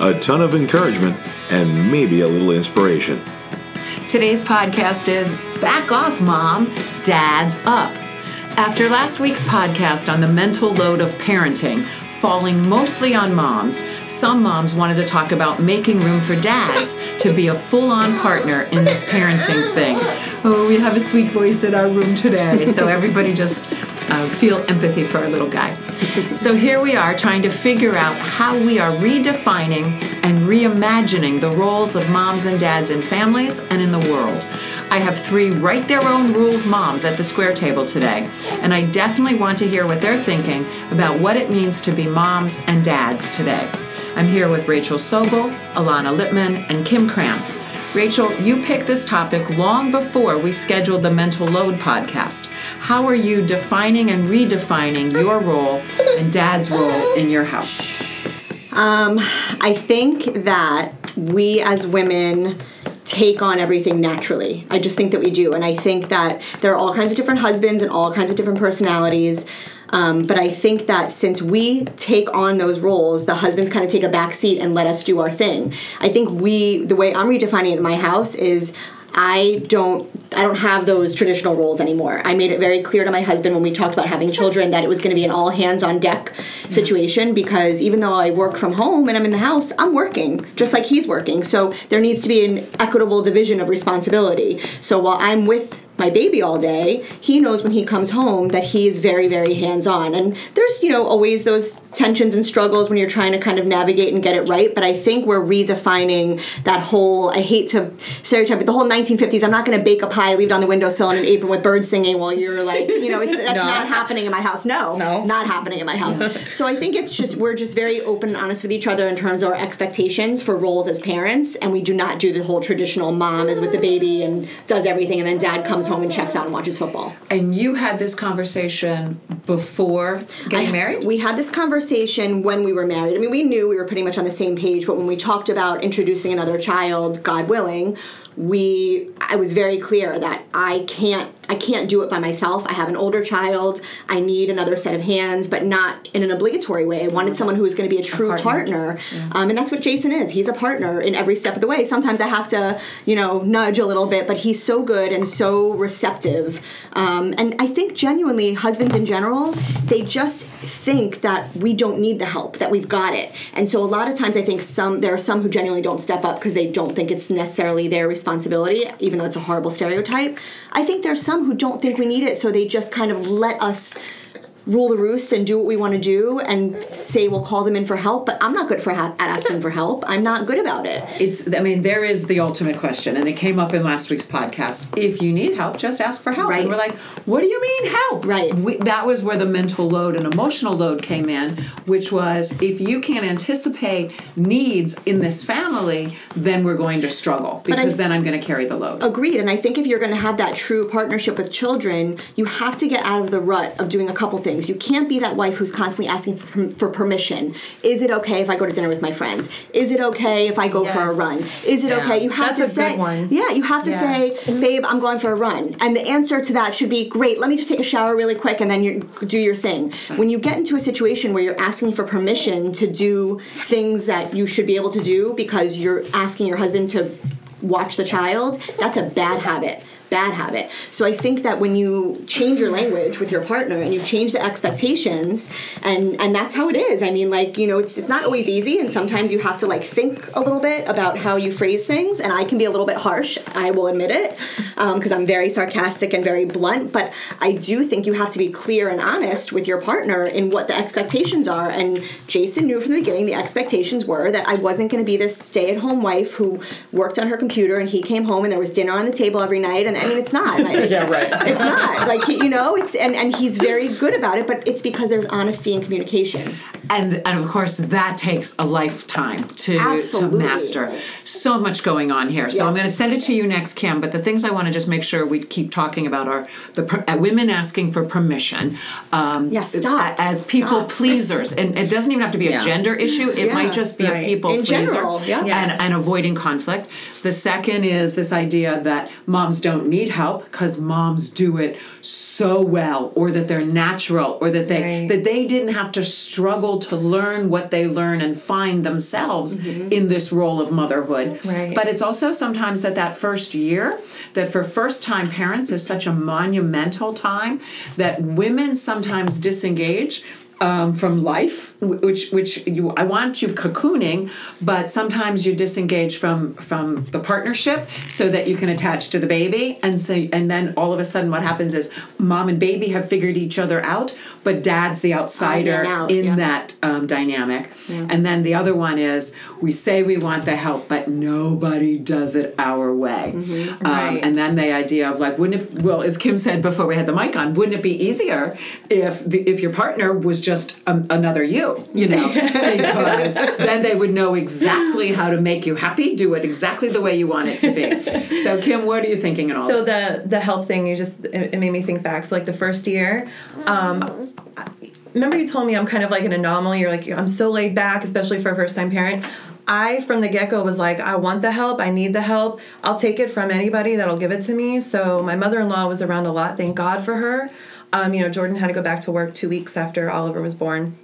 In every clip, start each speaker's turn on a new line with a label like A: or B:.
A: a ton of encouragement, and maybe a little inspiration.
B: Today's podcast is Back Off, Mom, Dad's Up. After last week's podcast on the mental load of parenting, falling mostly on moms, some moms wanted to talk about making room for dads to be a full on partner in this parenting thing. Oh, we have a sweet voice in our room today, so everybody just uh, feel empathy for our little guy. So here we are trying to figure out how we are redefining and reimagining the roles of moms and dads in families and in the world. I have three write their own rules moms at the square table today, and I definitely want to hear what they're thinking about what it means to be moms and dads today. I'm here with Rachel Sobel, Alana Lippman, and Kim Krams. Rachel, you picked this topic long before we scheduled the Mental Load podcast. How are you defining and redefining your role and dad's role in your house?
C: Um, I think that we as women take on everything naturally. I just think that we do. And I think that there are all kinds of different husbands and all kinds of different personalities. Um, but I think that since we take on those roles, the husbands kind of take a back seat and let us do our thing. I think we, the way I'm redefining it in my house is I don't I don't have those traditional roles anymore. I made it very clear to my husband when we talked about having children that it was going to be an all hands on deck situation because even though I work from home and I'm in the house, I'm working just like he's working. So there needs to be an equitable division of responsibility. So while I'm with my baby all day, he knows when he comes home that he is very, very hands on. And there's, you know, always those tensions and struggles when you're trying to kind of navigate and get it right. But I think we're redefining that whole, I hate to stereotype, but the whole 1950s, I'm not going to bake a pie, leave it on the windowsill in an apron with birds singing while you're like, you know, it's, that's
B: No.
C: not happening in my house. No,
B: No.
C: not happening in my house. so I think it's just, we're just very open and honest with each other in terms of our expectations for roles as parents. And we do not do the whole traditional mom is with the baby and does everything and then dad comes home and checks out and watches football.
B: And you had this conversation before getting
C: I-
B: married?
C: We had this conversation when we were married. I mean, we knew we were pretty much on the same page, but when we talked about introducing another child, God willing, we I was very clear that I can't I can't do it by myself. I have an older child. I need another set of hands, but not in an obligatory way. I wanted someone who was going to be a true
B: partner.
C: partner, um, and that's what Jason is. He's a partner in every step of the way. Sometimes I have to, you know, nudge a little bit, but he's so good and so receptive. Um, and I think genuinely, husbands in general, they just think that we don't need the help, that we've got it. And so a lot of times, I think some there are some who genuinely don't step up because they don't think it's necessarily their responsibility, even though it's a horrible stereotype. I think there's some who don't think we need it, so they just kind of let us rule the roost and do what we want to do and say we'll call them in for help but i'm not good for ha- at asking for help i'm not good about it
B: It's, I mean, there is the ultimate question, and it came up in last week's podcast. If you need help, just ask for help.
C: Right.
B: And we're like, what do you mean help?
C: Right.
B: We, that was where the mental load and emotional load came in, which was if you can't anticipate needs in this family, then we're going to struggle because then I'm going to carry the load.
C: Agreed. And I think if you're going to have that true partnership with children, you have to get out of the rut of doing a couple things. You can't be that wife who's constantly asking for, for permission. Is it okay if I go to dinner with my friends? Is it okay if I go for a run? Is it
D: Yeah.
C: okay? You have
D: That's
C: to
D: a good
C: say,
D: one.
C: yeah, you have to
D: Yeah.
C: say, babe, I'm going for a run. And the answer to that should be, great, let me just take a shower really quick and then you do your thing. When you get into a situation where you're asking for permission to do things that you should be able to do because you're asking your husband to watch the child, that's a bad habit. Bad habit. So I think that when you change your language with your partner and you change the expectations, and and that's how it is. I mean, like you know, it's it's not always easy, and sometimes you have to like think a little bit about how you phrase things. And I can be a little bit harsh. I will admit it because um, I'm very sarcastic and very blunt. But I do think you have to be clear and honest with your partner in what the expectations are. And Jason knew from the beginning the expectations were that I wasn't going to be this stay-at-home wife who worked on her computer and he came home and there was dinner on the table every night and I mean it's not it's,
D: yeah right.
C: it's not. Like he, you know it's and, and he's very good about it but it's because there's honesty and communication
B: and and of course that takes a lifetime to
C: Absolutely.
B: to master so much going on here so
C: Yeah.
B: i'm going to send it to you next kim but the things i want to just make sure we keep talking about are the per- uh, women asking for permission um,
C: Yeah, stop.
B: a- as people
C: Stop.
B: pleasers and it doesn't even have to be a
D: Yeah.
B: gender issue it
C: Yeah.
B: might just be a
D: Right.
B: people
C: In
B: pleaser
C: general, yeah.
D: Yeah.
B: and, and avoiding conflict the second is this idea that moms don't need help because moms do it so well or that they're natural or that they
D: Right.
B: that they didn't have to struggle to learn what they learn and find themselves mm-hmm. in this role of motherhood
D: Right.
B: but it's also sometimes that that first year that for first time parents is such a monumental time that women sometimes disengage um, from life, which which you I want you cocooning, but sometimes you disengage from from the partnership so that you can attach to the baby, and so and then all of a sudden what happens is mom and baby have figured each other out, but dad's the outsider
C: out,
B: in
C: yeah.
B: that um, dynamic, and then the other one is we say we want the help, but nobody does it our way,
C: Mm-hmm.
B: um,
D: Right.
B: and then the idea of like wouldn't it well as Kim said before we had the mic on, wouldn't it be easier if the, if your partner was just um, another you, you know, because then they would know exactly how to make you happy, do it exactly the way you want it to be. So Kim, what are you thinking in all
D: so
B: this?
D: the the help thing you just it, it made me think back. So like the first year um I- remember you told me i'm kind of like an anomaly you're like i'm so laid back especially for a first time parent. I from the get-go was like i want the help i need the help. I'll take it from anybody that'll give it to me. So my mother-in-law was around a lot thank god for her um, you know jordan had to go back to work two weeks after oliver was born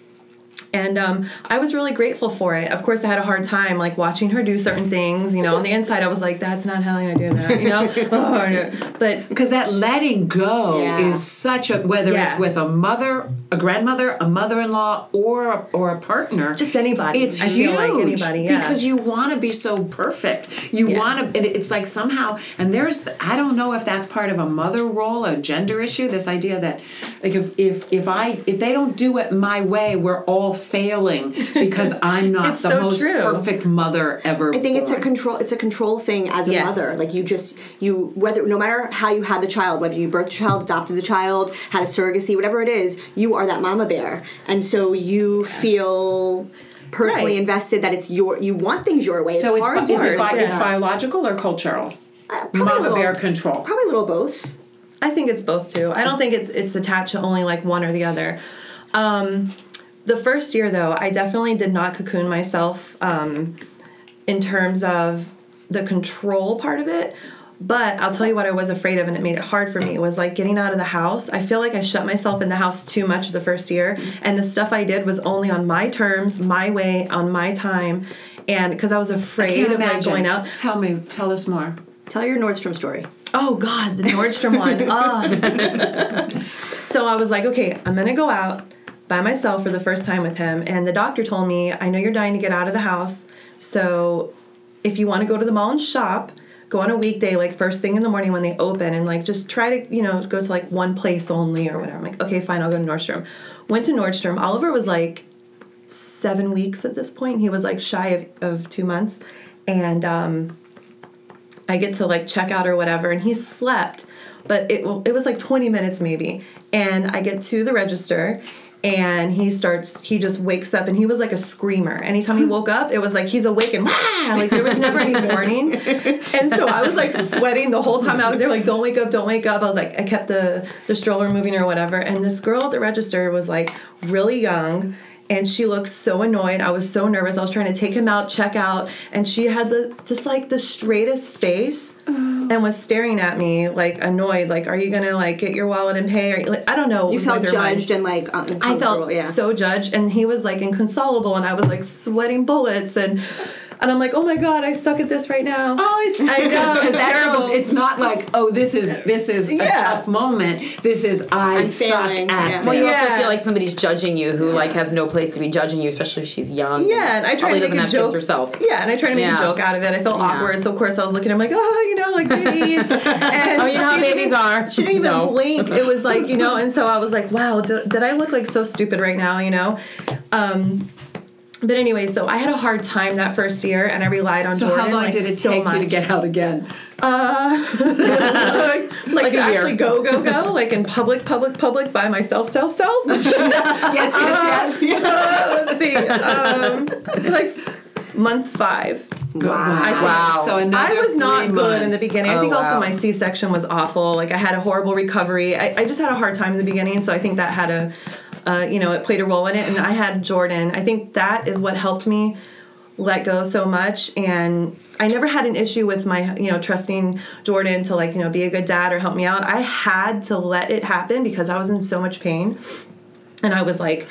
D: and um, I was really grateful for it. Of course, I had a hard time like watching her do certain things. You know, on the inside, I was like, "That's not how I do that." You know, oh, no. but
B: because that letting go
C: Yeah.
B: is such a whether it's with a mother, a grandmother, a mother-in-law, or a, or a partner,
D: Just anybody.
B: It's
D: I
B: huge
D: like anybody, yeah.
B: because you want to be so perfect. You
D: Yeah.
B: want to. It's like somehow, and there's the, I don't know if that's part of a mother role, a gender issue. This idea that like if if if I if they don't do it my way, we're all failing because I'm not
D: It's
B: the
D: so
B: most
D: true.
B: perfect mother ever.
C: I think it's a control. It's a control thing as a
D: Yes.
C: mother. Like you just you whether no matter how you had the child, whether you birthed the child, adopted the child, had a surrogacy, whatever it is, you are that mama bear, and so you feel personally
D: Right.
C: invested that it's your. You want things your way.
B: So it's,
C: hard
B: bi- is it bi-
C: do
B: it's biological or cultural?
C: Uh, probably a
B: Mama
C: little-
B: bear control.
C: Probably a little both.
D: I think it's both too. I don't think it's it's attached to only like one or the other. Um, the first year though, I definitely did not cocoon myself um, in terms of the control part of it. But I'll tell you what I was afraid of, and it made it hard for me. It was like getting out of the house. I feel like I shut myself in the house too much the first year, and the stuff I did was only on my terms, my way, on my time, and because I was afraid
B: Can't
D: of like
B: imagine.
D: going out.
B: Tell me, tell us more.
C: Tell your Nordstrom story.
D: Oh God, the Nordstrom one. Oh. so I was like, okay, I'm gonna go out by myself for the first time with him. And the doctor told me, I know you're dying to get out of the house. So if you want to go to the mall and shop, go on a weekday, like first thing in the morning when they open, and like just try to, you know, go to like one place only or whatever. I'm like, okay, fine, I'll go to Nordstrom. Went to Nordstrom. Oliver was like seven weeks at this point. He was like shy of, of two months. And um, I get to like check out or whatever, and he slept, but it it was like 20 minutes maybe. And I get to the register, and he starts. He just wakes up, and he was like a screamer. Anytime he woke up, it was like he's awake and Wah! like there was never any warning. And so I was like sweating the whole time I was there, like don't wake up, don't wake up. I was like I kept the the stroller moving or whatever. And this girl at the register was like really young and she looked so annoyed. I was so nervous. I was trying to take him out, check out, and she had the just like the straightest face and was staring at me like annoyed. Like, are you gonna like get your wallet and pay? Or like, I don't know.
C: You felt
D: their mind.
C: judged and like
D: uh,
C: I
D: felt
C: yeah.
D: so judged, and he was like inconsolable, and I was like sweating bullets, and and I'm like, oh my god, I suck at this right now.
B: Oh, it's
D: I know,
B: because
D: it's
B: that
D: terrible.
B: goes. It's not like oh, this is this is a tough moment. This is I
C: I'm
B: suck
C: failing,
B: at
C: yeah.
E: Well, you
D: Yeah.
E: also feel like somebody's judging you who like has no place to be judging you, especially if she's young.
D: Yeah, and I try
E: probably
D: to
E: doesn't
D: make a
E: have
D: joke
E: kids herself.
D: Yeah, and I try to make
E: Yeah.
D: a joke out of it. I felt
E: Yeah.
D: awkward, so of course I was looking. I'm like, oh, you know, like babies. And
E: Oh, you know how
D: she
E: babies
D: didn't-
E: are.
D: She didn't even
E: No.
D: blink. It was like you know, and so I was like, wow, did, did I look like so stupid right now? You know. Um, but anyway, so I had a hard time that first year, and I relied on
B: So
D: Jordan.
B: how long
D: like,
B: did it
D: so
B: take
D: much.
B: you to get out again?
D: like, like, to
E: a year.
D: actually go go go like in public public public by myself self self
B: Yes, yes, yes.
D: let's see um like month five
B: Wow.
E: Wow.
B: So another
D: I was not
B: three
D: good in the
B: months.
D: beginning. I
E: Oh,
D: think also my C section was awful. Like I had a horrible recovery. I, I just had a hard time in the beginning, so I think that had a, uh, you know, it played a role in it. And I had Jordan. I think that is what helped me let go so much. And I never had an issue with my, you know, trusting Jordan to like, you know, be a good dad or help me out. I had to let it happen because I was in so much pain, and I was like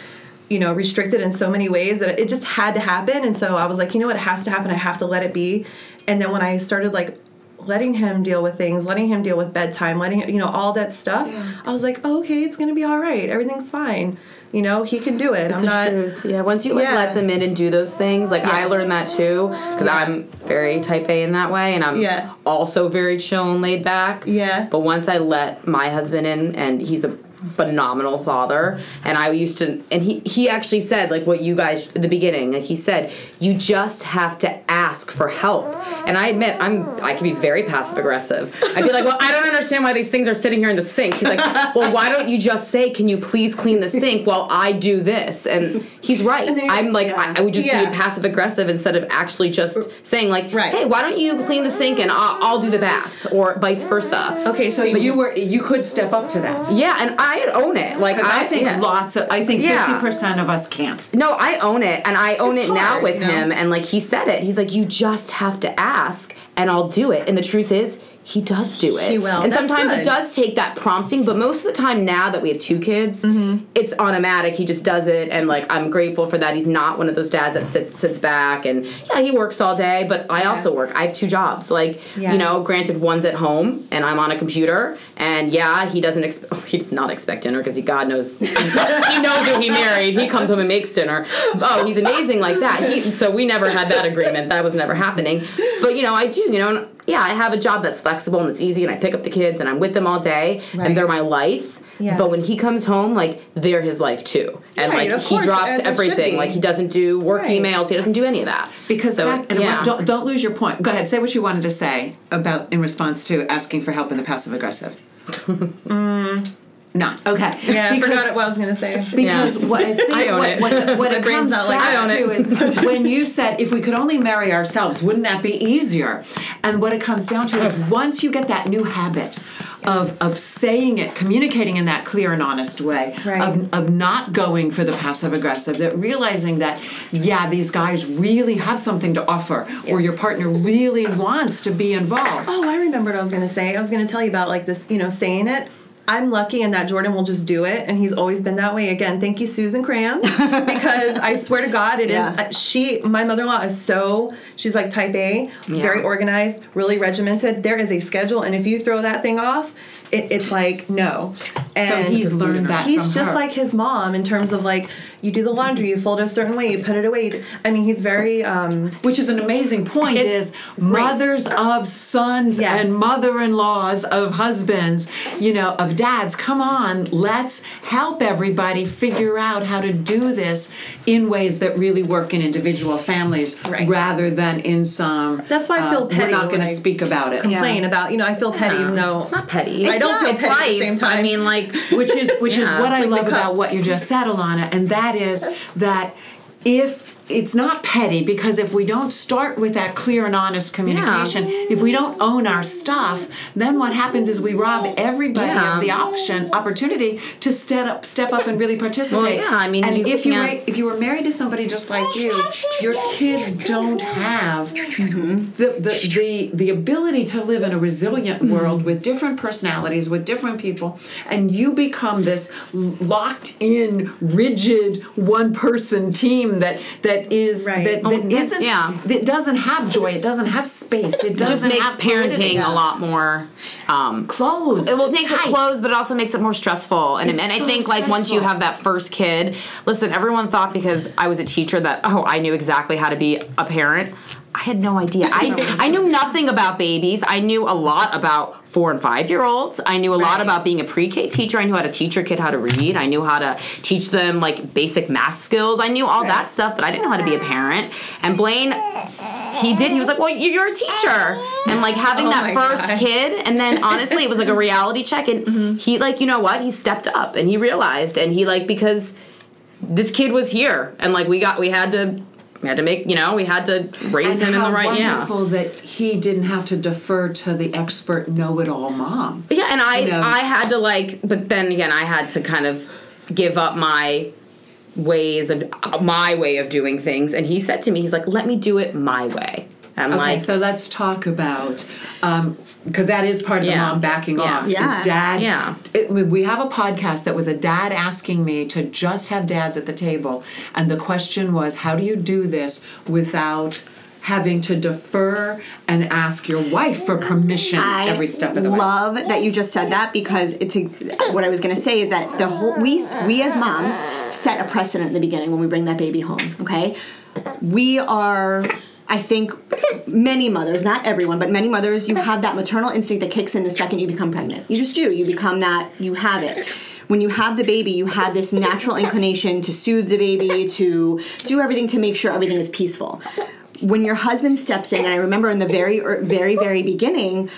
D: you know restricted in so many ways that it just had to happen and so i was like you know what it has to happen i have to let it be and then when i started like letting him deal with things letting him deal with bedtime letting him you know all that stuff i was like oh, okay it's gonna be all right everything's fine you know he can do it
E: It's
D: i'm
E: the
D: not
E: truth. Yeah, once you like
D: Yeah.
E: let them in and do those things, like I learned that too, because I'm very type A in that way, and I'm
D: Yeah.
E: also very chill and laid back.
D: Yeah.
E: But once I let my husband in, and he's a phenomenal father, and I used to, and he he actually said like what you guys at the beginning, like he said, you just have to ask for help. And I admit I'm I can be very passive aggressive. I'd be like, well, I don't understand why these things are sitting here in the sink. He's like, well, why don't you just say, can you please clean the sink while I do this? And he's right.
D: you-
E: I'm like,
D: yeah.
E: I, I would just
D: Yeah.
E: be passive aggressive instead of actually just saying like,
D: Right.
E: hey, why don't you clean the sink and I'll, I'll do the bath or vice versa.
D: okay
B: So you were you could step up to that.
E: Yeah, and I own it. Like
B: I,
E: I,
B: think
E: yeah.
B: lots of I think
E: Yeah.
B: fifty percent of us can't.
E: No, I own it, and I own
D: It's
E: it now with
D: you know?
E: him. And like he said it, he's like, you just have to ask, and I'll do it. And the truth is, he does do it.
D: He will.
E: And
D: That's
E: sometimes
D: good.
E: it does take that prompting, but most of the time now that we have two kids,
D: Mm-hmm.
E: it's automatic. He just does it, and like I'm grateful for that. He's not one of those dads that sits sits back and yeah, he works all day, but I also work. I have two jobs. Like
D: Yeah.
E: you know, granted, one's at home and I'm on a computer, and yeah, he doesn't expect he does not expect dinner because he God knows he knows who he married. He comes home and makes dinner. Oh, he's amazing like that. He, so we never had that agreement. That was never happening. But you know, I do. You know, and, yeah, I have a job that's flexible and it's easy, and I pick up the kids and I'm with them all day,
D: Right.
E: and they're my life.
D: Yeah.
E: But when he comes home, like they're his life too, and
D: Right,
E: like
D: of
E: he
D: course,
E: drops
D: as it should
E: everything. Like he doesn't do work
D: Right.
E: emails. He doesn't do any of that.
B: Because
E: So,
B: back, and
E: yeah.
B: don't don't lose your point. Go ahead, say what you wanted to say about in response to asking for help in the passive aggressive. Mm. No, okay.
D: yeah i
B: because,
D: forgot what i was gonna say
B: Because what I think
E: I own
B: what,
E: it.
B: what, what it comes
D: not like,
E: I own
B: to
E: it.
B: is when you said if we could only marry ourselves, wouldn't that be easier? And what it comes down to is once you get that new habit of of saying it, communicating in that clear and honest way,
D: Right.
B: of of not going for the passive aggressive, that realizing that yeah, these guys really have something to offer, or your partner really wants to be involved.
D: Oh, I remember what I was gonna say. I was gonna tell you about like this, you know, saying it. I'm lucky in that Jordan will just do it, and he's always been that way. Again, thank you, Susan Cram, because I swear to God, it is.
C: Yeah.
D: uh, She, my mother-in-law, is so she's like Type A, very organized, really regimented. There is a schedule, and if you throw that thing off, it, it's like no. And
B: he's learned that
D: He's just
B: her.
D: like his mom in terms of like you do the laundry, you fold it a certain way, you put it away. I mean, he's very. um
B: Which is an amazing point
D: It's
B: is mothers of sons
D: Yeah.
B: and mother-in-laws of husbands, you know, of dads, come on, let's help everybody figure out how to do this in ways that really work in individual families
D: Right.
B: rather than in some
D: That's why I feel
B: uh,
D: petty
B: We're not going to speak about it.
D: complain about. You know, I feel petty even though
E: it's not petty.
D: I don't
E: It's
D: feel
E: it's
D: petty at the same time.
E: I mean, like
B: which is which is what I
D: Like the
B: love about what you just said, Alana, and that is that if it's not petty because if we don't start with that clear and honest communication, if we don't own our stuff, then what happens is we rob everybody
E: Yeah.
B: of the option opportunity to step up step up and really participate.
E: Well, yeah, I mean,
B: and
E: you
B: if you were if you were married to somebody just like you, your kids don't have the, the the the ability to live in a resilient mm-hmm. world with different personalities, with different people, and you become this locked in, rigid one person team that that that is
D: Right.
B: that,
E: Oh,
B: that isn't
E: yeah.
B: that doesn't have joy. It doesn't have space. It
E: It just makes parenting a lot more um,
B: closed.
E: It will make it closed, but it also makes it more stressful. And,
B: It's
E: and I
B: so
E: think like once you have that first kid, listen, everyone thought because I was a teacher that oh I knew exactly how to be a parent. I had no idea. I I knew nothing about babies. I knew a lot about four and five year olds. I knew a lot
B: Right.
E: about being a pre K teacher. I knew how to teach your kid how to read. I knew how to teach them like basic math skills. I knew all that stuff, but I didn't know how to be a parent. And Blaine, he did. He was like, "Well, you- you're a teacher," and like having
D: Oh
E: that first
D: God.
E: kid, and then honestly, it was like a reality check, and
D: Mm-hmm.
E: he like you know what? He stepped up and he realized, and he like because this kid was here, and like we got we had to. We had to make, you know, we had to raise
B: and
E: him in the right, yeah.
B: wonderful that he didn't have to defer to the expert know-it-all mom.
E: Yeah, and I
B: You know.
E: I had to like, but then again, I had to kind of give up my ways of my way of doing things. And he said to me, he's like, "Let me do it my way." I'm
B: Okay,
E: like,
B: so let's talk about um, because that is part of the mom backing
E: Yeah.
B: off.
C: Yeah.
B: Is dad?
E: Yeah.
B: It, we have a podcast that was a dad asking me to just have dads at the table, and the question was, how do you do this without having to defer and ask your wife for permission
C: I
B: every step of the way?
C: love that you just said that because it's ex- what I was going to say is that the whole we we as moms set a precedent in the beginning when we bring that baby home. Okay, we are. I think many mothers, not everyone, but many mothers, you have that maternal instinct that kicks in the second you become pregnant. You just do. You become that. You have it. When you have the baby, you have this natural inclination to soothe the baby, to do everything to make sure everything is peaceful when your husband steps in, and I remember in the very, er, very, very beginning,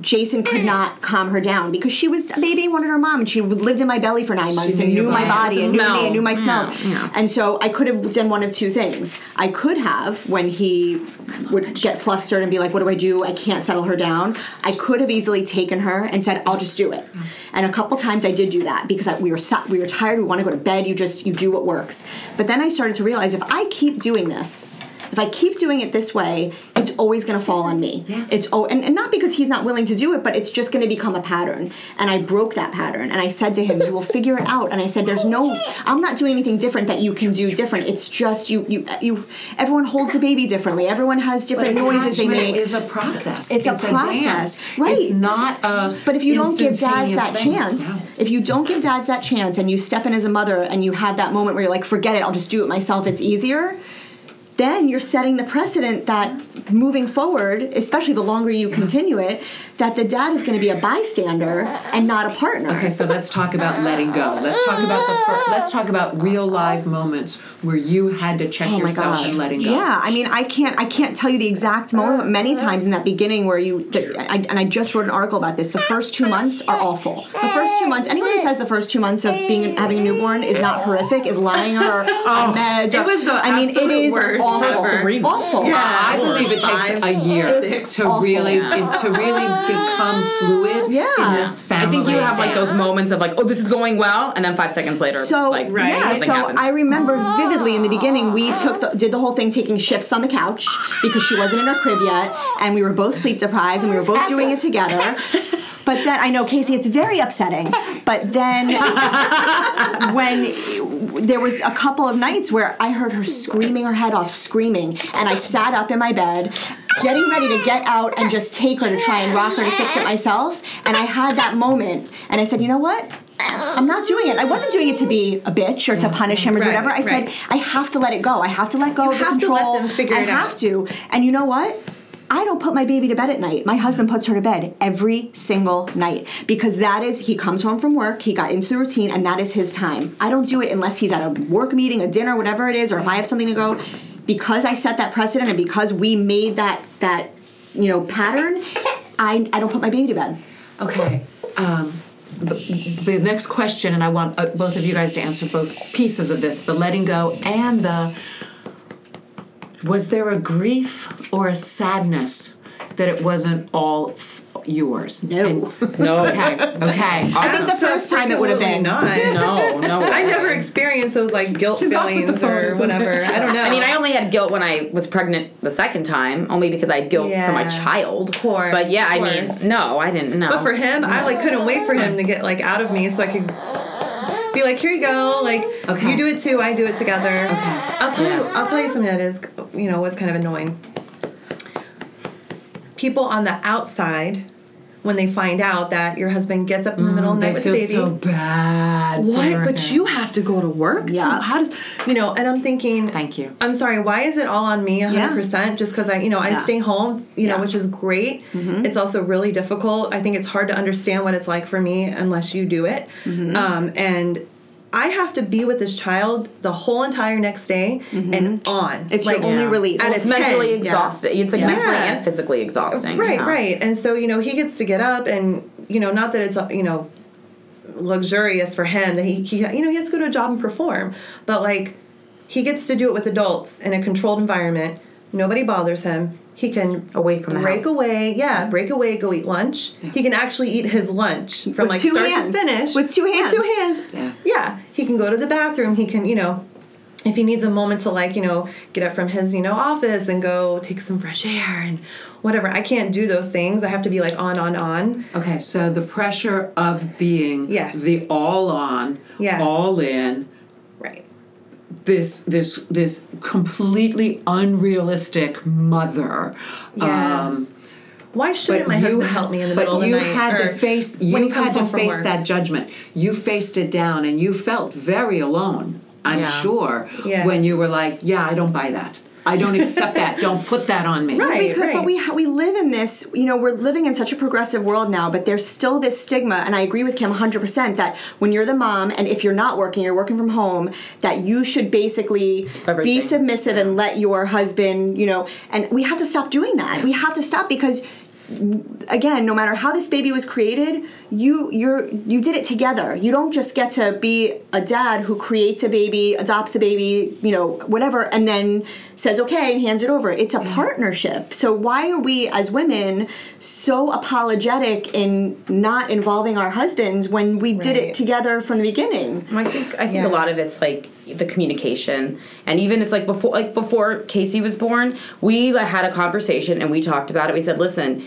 C: Jason could not calm her down because she was a baby, wanted her mom, and she lived in my belly for nine months and
B: knew
C: my
B: body.
C: and
E: The
C: knew me and knew my
E: Yeah,
C: smells.
E: yeah.
C: And so I could have done one of two things. I could have, when he would get flustered and be like, "What do I do? I can't settle her down." I could have easily taken her and said, "I'll just do it." And a couple times I did do that because I, we were we were tired. We want to go to bed. You just you do what works. But then I started to realize if I keep doing this. If I keep doing it this way, it's always going to fall on me.
B: Yeah.
C: It's oh, and, and not because he's not willing to do it, but it's just going to become a pattern. And I broke that pattern, and I said to him, "You will figure it out." And I said, "There's no, I'm not doing anything different that you can do different. It's just you, you, uh, you. Everyone holds the baby differently. Everyone has different noises they make.
B: is a process.
C: It's a process,
B: dance.
C: right.
B: It's not a.
C: But if you don't give dads that
B: thing.
C: chance,
B: No.
C: if you don't give dads that chance and you step in as a mother and you have that moment where you're like, forget it, I'll just do it myself, it's easier, then you're setting the precedent that moving forward, especially the longer you continue it, that the dad is going to be a bystander and not a partner.
B: Okay, so let's talk about letting go. Let's talk about the fir- let's talk about real live moments where you had to check
C: Oh
B: yourself
C: gosh.
B: and letting go.
C: Yeah, I mean, I can't, I can't tell you the exact moment. but Many times in that beginning where you, the, I, and I just wrote an article about this. The first two months are awful. The first two months, anyone who says the first two months of being having a newborn is not horrific is lying or oh, on meds.
D: it was the
C: I mean, it is absolute
D: worst
C: awful.
D: ever.
E: Three months.
C: Awful.
B: I believe it takes
E: Five,
B: a year
C: six,
B: to
C: awful.
B: really to really become fluid
C: Yeah.
B: in this family.
E: I think you have like those moments of like, oh, this is going well, and then five seconds later,
C: So
E: like
C: yeah,
E: something
C: so
E: happens.
C: I remember vividly in the beginning we took the, did the whole thing taking shifts on the couch because she wasn't in her crib yet, and we were both sleep deprived, and we were both doing it together. But then I know Casey, it's very upsetting. But then when there was a couple of nights where I heard her screaming her head off, screaming, and I sat up in my bed, getting ready to get out and just take her to try and rock her to fix it myself. And I had that moment, and I said, you know what? I'm not doing it. I wasn't doing it to be a bitch or to mm. punish him or do
D: Right,
C: whatever. I said. I have to let it go. I have to let go of the
D: have to let
C: control. I have
D: out.
C: to. And you know what? I don't put my baby to bed at night. My husband puts her to bed every single night because that is, he comes home from work, he got into the routine, and that is his time. I don't do it unless he's at a work meeting, a dinner, whatever it is, or if I have something to go. Because I set that precedent and because we made that, that you know, pattern, I, I don't put my baby to bed.
B: Okay. Um, the, the next question, and I want uh, both of you guys to answer both pieces of this: the letting go and the. Was there a grief or a sadness that it wasn't all f- yours?
C: No.
B: And-
E: no,
B: okay. Okay.
C: I think the first time it would have been.
D: not.
E: no, no.
D: I never experienced those like guilt
B: She's off with the
D: feelings
B: phone,
D: or
B: it's okay.
D: whatever. I don't know.
E: I mean, I only had guilt when I was pregnant the second time, only because I had guilt for my child.
D: Of course,
E: But yeah, I mean, no, I didn't know.
D: But for him, I like couldn't wait for him to get like out of me so I could be like, here you go. Like
B: Okay.
D: you do it too. I do it together.
B: Okay.
D: I'll tell you. I'll tell you something that is, you know, was kind of annoying. People on the outside, when they find out that your husband gets up in the middle of the
B: Mm,
D: night
B: feel
D: with the baby.
B: so bad.
D: what? But
B: him.
D: you have to go to work. too.
C: Yeah.
D: How does you know? And I'm thinking.
B: Thank you.
D: I'm sorry. Why is it all on me 100? percent Just because I, you know, I
C: Yeah.
D: stay home. You know, which is great. It's also really difficult. I think it's hard to understand what it's like for me unless you do it. Um, and I have to be with this child the whole entire next day mm-hmm. and on.
C: It's your only
B: Yeah.
C: relief.
D: And
E: It's
D: it's
E: mentally
D: 10.
E: exhausting. It's like
C: Yeah.
E: mentally
D: Yeah.
E: and physically exhausting.
D: Right,
E: yeah.
D: right. And so, you know, he gets to get up and, you know, not that it's, uh, you know, luxurious for him that he, he you know, he has to go to a job and perform. But like he gets to do it with adults in a controlled environment. Nobody bothers him. He can
E: Away from the
D: break
E: house.
D: away, yeah, break away, go eat lunch. He can actually eat his lunch from
C: With
D: like
C: two
D: start
C: hands.
D: to finish
C: With two hands.
D: With two
C: hands.
B: Yeah.
D: Yeah. He can go to the bathroom. He can, you know, if he needs a moment to like you know get up from his you know office and go take some fresh air and whatever i can't do those things i have to be like on on on
B: Okay, so the pressure of being
D: Yes.
B: the all on,
D: Yeah.
B: all in, this this this completely unrealistic mother.
D: Yeah.
B: Um,
D: why shouldn't my
B: you
D: husband
B: ha-
D: help me in the
B: but
D: middle of the night?
B: But you had to face
D: when
B: you had to face
D: work?
B: that judgment. You faced it down, and you felt very alone. I'm
E: Yeah.
B: sure
D: Yeah.
B: when you were like, "Yeah, I don't buy that. I don't accept that. Don't put that on me."
D: Right.
C: because, but we ha- we live in this you know we're living in such a progressive world now but there's still this stigma and i agree with kim 100% that when you're the mom and if you're not working you're working from home that you should basically be
E: Everything.
C: submissive and let your husband you know and we have to stop doing that we have to stop because again no matter how this baby was created you you're you did it together you don't just get to be a dad who creates a baby adopts a baby you know whatever and then says okay and hands it over it's a mm. partnership so why are we as women so apologetic in not involving our husbands when we did it together from the beginning
E: I think I think
D: Yeah.
E: a lot of it's like the communication, and even it's like before like before Casey was born, we had a conversation and we talked about it. We said, listen.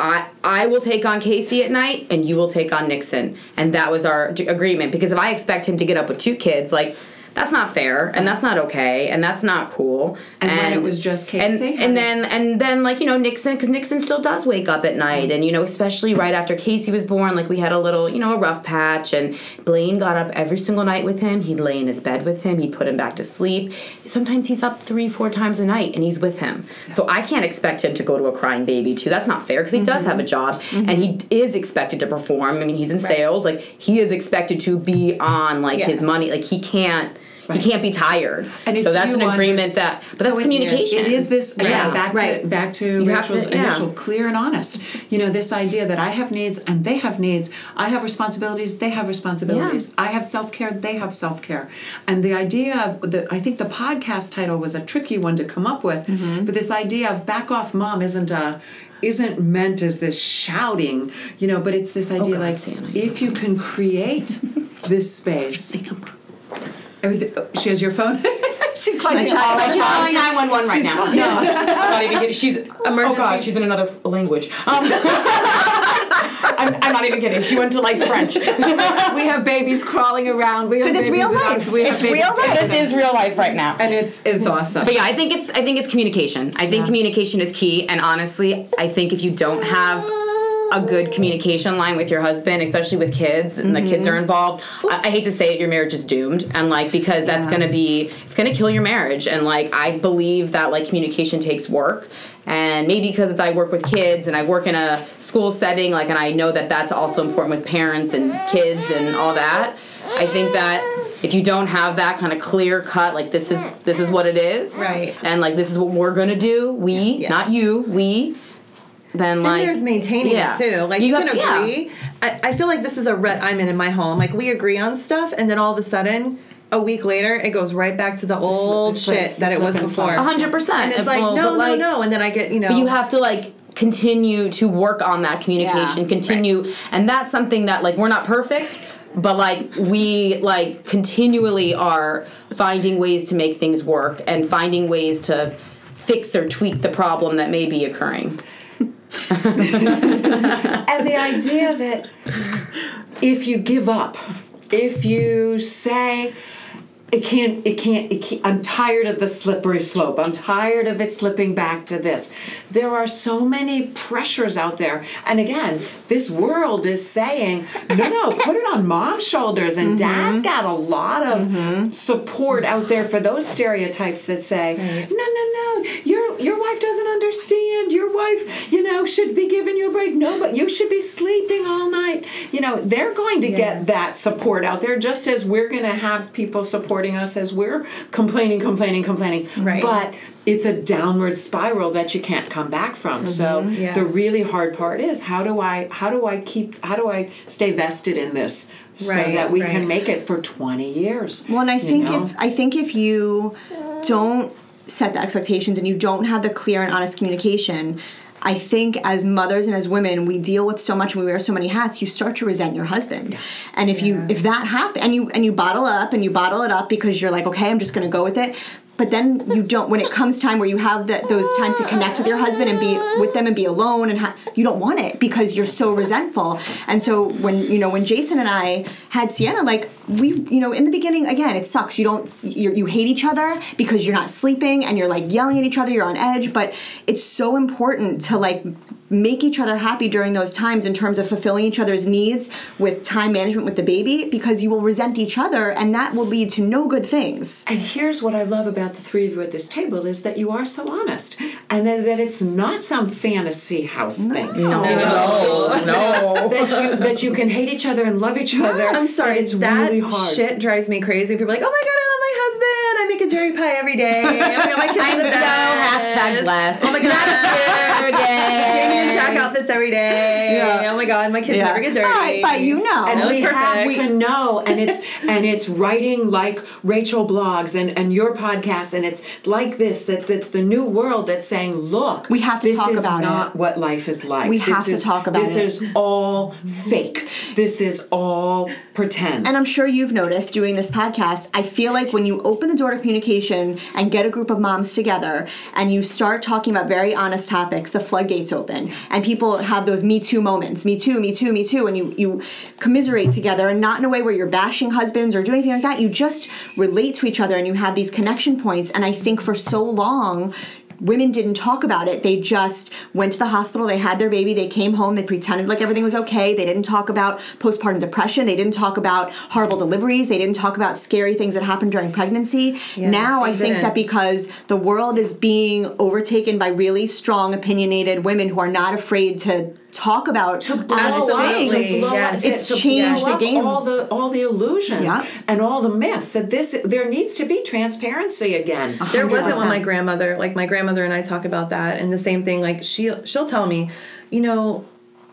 E: I, I will take on Casey at night and you will take on Nixon. And that was our d- agreement because if I expect him to get up with two kids, like that's not fair and that's not okay and that's not cool.
B: And when it was just Casey,
E: And, and then and then like you know Nixon because Nixon still does wake up at night and you know especially right after Casey was born like we had a little you know a rough patch and Blaine got up every single night with him. He'd lay in his bed with him. He'd put him back to sleep. Sometimes he's up three four times a night and he's with him. So I can't expect him to go to a crying baby too. That's not fair because he does have a mm-hmm. job and he is expected to perform. I mean he's in sales. Like he is expected to be on like
D: Yeah.
E: his money. Like he can't He can't be tired
B: And
E: so that's an agreement that but
B: So
E: that's communication
B: It is this again
E: Yeah.
B: back
C: right.
B: to back to
E: You have to-
B: Rachel's
E: yeah.
B: initial clear and honest. You know this idea that I have needs and they have needs. I have responsibilities. They have responsibilities. I have self care. They have self care. And the idea of the I think the podcast title was a tricky one to come up with.
E: Mm-hmm.
B: But this idea of back off mom isn't a isn't meant as this shouting, you know, but it's this idea
E: God,
B: like
E: Sienna.
B: if you can create this space. Everything. oh, she has your phone. she collecting all
E: Oh,
B: our
E: she's calling 911 right now. No, not even kidding. She's emergency.
B: God.
E: she's in another f- language. Um, I'm, I'm not even kidding. She went to like French.
B: we have babies crawling around. We have
C: 'Cause it's real
B: in
C: life.
B: We
C: It's
B: babies
C: real life.
E: this is real life right now.
B: and it's it's awesome.
E: But yeah, I think it's I think it's communication. I think communication is key. And honestly, I think if you don't have a good communication line with your husband, especially with kids, and the kids are mm-hmm. involved. I, I hate to say it, your marriage is doomed, and like because that's
B: Yeah.
E: gonna be it's gonna kill your marriage. And like I believe that like communication takes work, and maybe because it's I work with kids and I work in a school setting, like, and I know that that's also important with parents and kids and all that. I think that if you don't have that kind of clear cut, like this is this is what it is,
D: Right.
E: And like this is what we're gonna do, we,
D: Yeah.
E: not you, we. Then like
D: and there's maintaining
E: yeah.
D: it too. Like you,
E: have
D: can
E: to- yeah.
D: agree. I, I feel like this is a rut I'm in in my home. Like we agree on stuff, and then all of a sudden, a week later, it goes right back to the old
B: it's like-
D: shit that it was before.
E: A hundred percent.
D: And it's like
E: Well,
D: no, no,
E: like,
D: no, and then I get you know.
E: But you have to like continue to work on that communication,
C: Yeah,
E: continue, and that's something that like we're not perfect, but like we like continually are finding ways to make things work and finding ways to fix or tweak the problem that may be occurring.
B: and the idea that if you give up if you say it can't it can't it can't i'm tired of the slippery slope. I'm tired of it slipping back to this. There are so many pressures out there. And again this world is saying no no put it on mom's shoulders. And mm-hmm. dad's got a lot of mm-hmm. support out there for those stereotypes that say no no no your your wife doesn't understand. Your wife should be giving you a break no but you should be sleeping all night you know they're going to get that support out there just as we're going to have people supporting us as we're complaining complaining complaining
D: Right.
B: but it's a downward spiral that you can't come back from so mm-hmm.
D: Yeah.
B: the really hard part is how do i how do i keep how do i stay vested in this so that we
D: right.
B: can make it for 20 years
C: Well, and I think
B: know?
C: if I think if you don't set the expectations and you don't have the clear and honest communication, I think as mothers and as women, we deal with so much and we wear so many hats. You start to resent your husband, and if you if that happens and you and you bottle up and you bottle it up because you're like, okay, I'm just going to go with it. But then you don't. When it comes time where you have that those times to connect with your husband and be with them and be alone, and ha- you don't want it because you're so resentful. And so when you know when Jason and I had Sienna, like we, you know, in the beginning, again, it sucks. You don't, you you hate each other because you're not sleeping and you're like yelling at each other. You're on edge, but it's so important to like make each other happy during those times in terms of fulfilling each other's needs with time management with the baby because you will resent each other and that will lead to no good things.
B: And here's what I love about the three of you at this table is that you are so honest, and that, that it's not some fantasy house thing.
E: No, no, no.
B: That you that you can hate each other and love each other.
D: I'm sorry,
B: it's
D: that
B: really hard.
D: shit drives me crazy. People are like, oh my god, I love my husband. I make a cherry pie every day. My god, my kids
E: I'm so hashtag blessed.
D: Oh my god, And Jack outfits every day.
C: Yeah.
D: Oh my god, my kids never get dirty.
C: But, but you know,
B: and we have
D: perfect.
B: to know and it's and it's writing like rachel blogs and and your podcast and it's like this that that's the new world that's saying look
C: We have to
B: this
C: talk
B: is
C: about
B: not
C: it.
B: what life is like
C: We
B: This
C: have to talk about it.
B: this
C: it.
B: is all fake this is all pretend
C: And I'm sure you've noticed doing this podcast, I feel like when you open the door to communication and get a group of moms together and you start talking about very honest topics, the floodgates open and people have those me too moments, me too, me too, me too, and you, you commiserate together and not in a way where you're bashing husbands or doing anything like that. You just relate to each other and you have these connection points. And I think for so long, women didn't talk about it. They just went to the hospital, they had their baby, they came home, they pretended like everything was okay. They didn't talk about postpartum depression, they didn't talk about horrible deliveries, they didn't talk about scary things that happened during pregnancy. now I think
D: didn't.
C: that because the world is being overtaken by really strong opinionated women who are not afraid to talk about
B: to blow
C: things.
B: to blow
D: Yeah,
B: up,
D: it's
C: it's
B: to
C: changed the game.
B: all the all the illusions
C: Yeah.
B: and all the myths that this there needs to be transparency again.
D: There wasn't when my grandmother like my grandmother and i talk about that and the same thing like she she'll tell me you know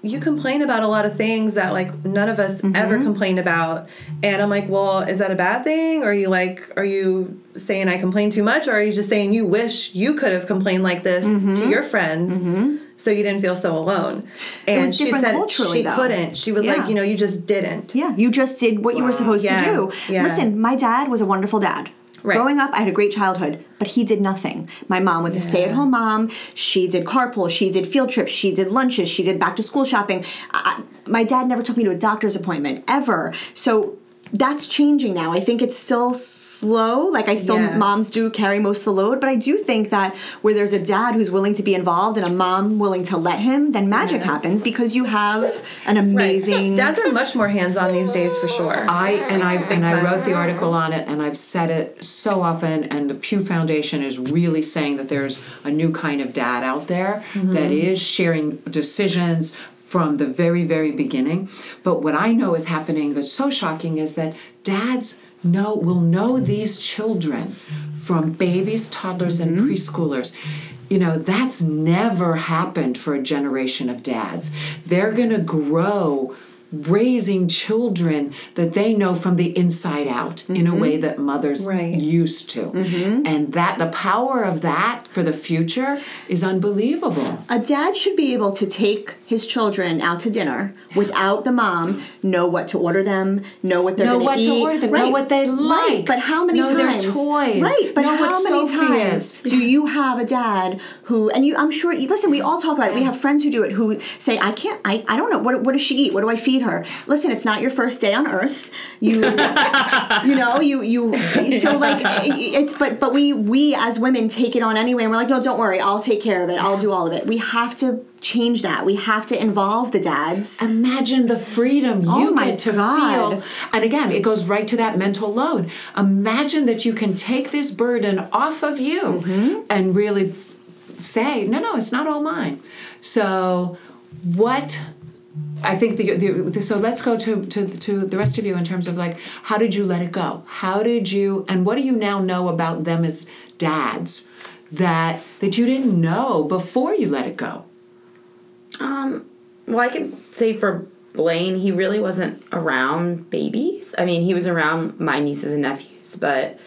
D: you complain about a lot of things that like none of us ever mm-hmm. complain about. And i'm like well is that a bad thing? Or are you like are you saying i complain too much? Or are you just saying you wish you could have complained like this mm-hmm. to your friends mm-hmm. So you didn't feel so alone and
C: was
D: she
C: different
D: said she
C: though.
D: couldn't she was
C: Yeah.
D: like you know you just didn't
C: Yeah, you just did what you were supposed
D: Yeah,
C: to do.
D: yeah.
C: Listen, my dad was a wonderful dad.
D: Right.
C: Growing up, I had a great childhood, but he did nothing. My mom was a stay at home mom. She did carpool, she did field trips, she did lunches, she did back to school shopping. I, my dad never took me to a doctor's appointment, ever. So that's changing now. I think it's still slow. Like, I still,
D: Yeah.
C: moms do carry most of the load, but I do think that where there's a dad who's willing to be involved and a mom willing to let him, then magic happens because you have an
D: Right.
C: amazing.
D: dads are much more hands-on these days for sure
B: I and I and I wrote the article on it, and I've said it so often. And the Pew Foundation is really saying that there's a new kind of dad out there mm-hmm. that is sharing decisions from the very very beginning. But what I know is happening that's so shocking is that dads know will know these children from babies, toddlers, and mm-hmm. preschoolers. You know, that's never happened for a generation of dads. They're to grow raising children that they know from the inside out in a mm-hmm. way that mothers
D: Right.
B: used to. Mm-hmm. And that the power of that for the future is unbelievable.
C: a dad should be able to take his children out to dinner without the mom know what to order them, know what they're going
B: what to
C: eat,
B: order them, know what they
C: Right,
B: like,
C: but how many
B: know their
C: times?
B: toys,
C: Right, but
B: know
C: how many
B: Sophie
C: times
B: is.
C: do you have a dad who? And you, I'm sure. You, listen, we all talk about it. We have friends who do it who say, "I can't. I, I don't know. What, what does she eat? What do I feed her?" Her. Listen, it's not your first day on earth. You you know, you you so like it's but but we we as women take it on anyway and we're like, "No, don't worry. I'll take care of it. I'll do all of it." We have to change that. We have to involve the dads.
B: Imagine the freedom you
C: Oh
B: get to
C: God.
B: feel. And again, it goes right to that mental load. Imagine that you can take this burden off of you
C: Mm-hmm.
B: and really say, no, no, it's not all mine. So, what I think the, the so let's go to, to to the rest of you in terms of like how did you let it go? How did you and what do you now know about them as dads that that you didn't know before you let it go?
E: Um, well, I can say for Blaine, he really wasn't around babies. I mean, he was around my nieces and nephews, but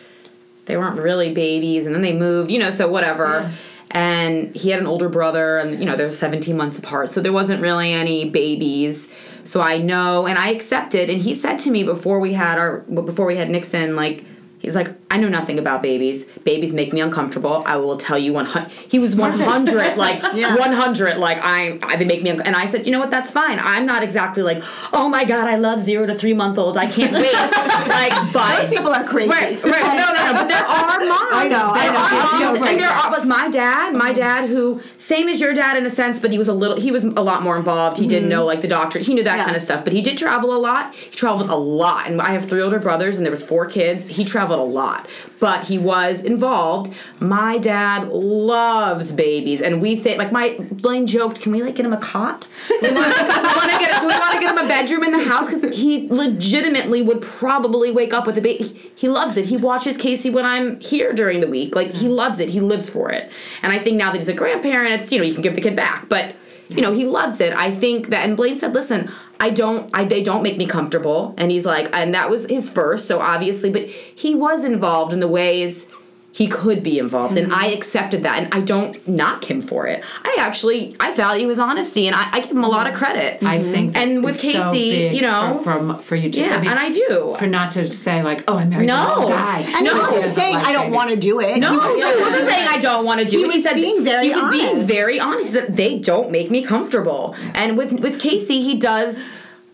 E: they weren't really babies. And then they moved, you know, so whatever. And he had an older brother, and you know, they're 17 months apart, so there wasn't really any babies. So I know, and I accepted. And he said to me before we had our before we had Nixon, like. He's like, I know nothing about babies. Babies make me uncomfortable. I will tell you 100. He was 100, like
C: Yeah.
E: 100, like I, I they make me. unc- And I said, you know what? That's fine. I'm not exactly like, oh my god, I love zero to three month olds. I can't wait. like, but
C: Those people are crazy.
E: Right, right. No, no, no. But there are moms.
C: I know, I
E: There
C: know.
E: are moms,
C: right
E: and there are like my dad. My dad, who same as your dad in a sense, but he was a little. He was a lot more involved. He didn't know like the doctor. He knew that
C: Mm-hmm. Yeah.
E: kind of stuff. But he did travel a lot. He traveled a lot. And I have three older brothers, and there was four kids. He traveled a lot, but he was involved. My dad loves babies, and we think like my Blaine joked, "Can we like get him a cot? Want, we want to get. Do we want to get him a bedroom in the house? Because he legitimately would probably wake up with a baby. He loves it. He watches Casey when I'm here during the week. Like he loves it. He lives for it. And I think now that he's a grandparent, it's you know you can give the kid back, but you know he loves it. I think that. And Blaine said, "Listen, I don't. I they don't make me comfortable." And he's like, and that was his first. So obviously, but he was involved in the ways he could be involved and i mm-hmm. accepted that and i don't knock him for it i actually i value his honesty and i, I give him a lot of mm-hmm. credit
B: I mm-hmm. think
E: And
B: that's-
E: with
B: it's so
E: Casey,
B: big
E: you know-
B: for, from for you to
E: Yeah, and I do.
B: for not to say like oh i'm married the
E: No.
B: wrong guy
C: And
E: No.
C: he
B: He
C: wasn't saying
B: like
C: I don't want to do it.
E: no,
C: He
E: he
C: was-
E: wasn't saying I don't want to do
C: He
E: it. He
C: was
E: said
C: being very
E: he was being very honest. That they don't make me comfortable. And with with Casey, he does.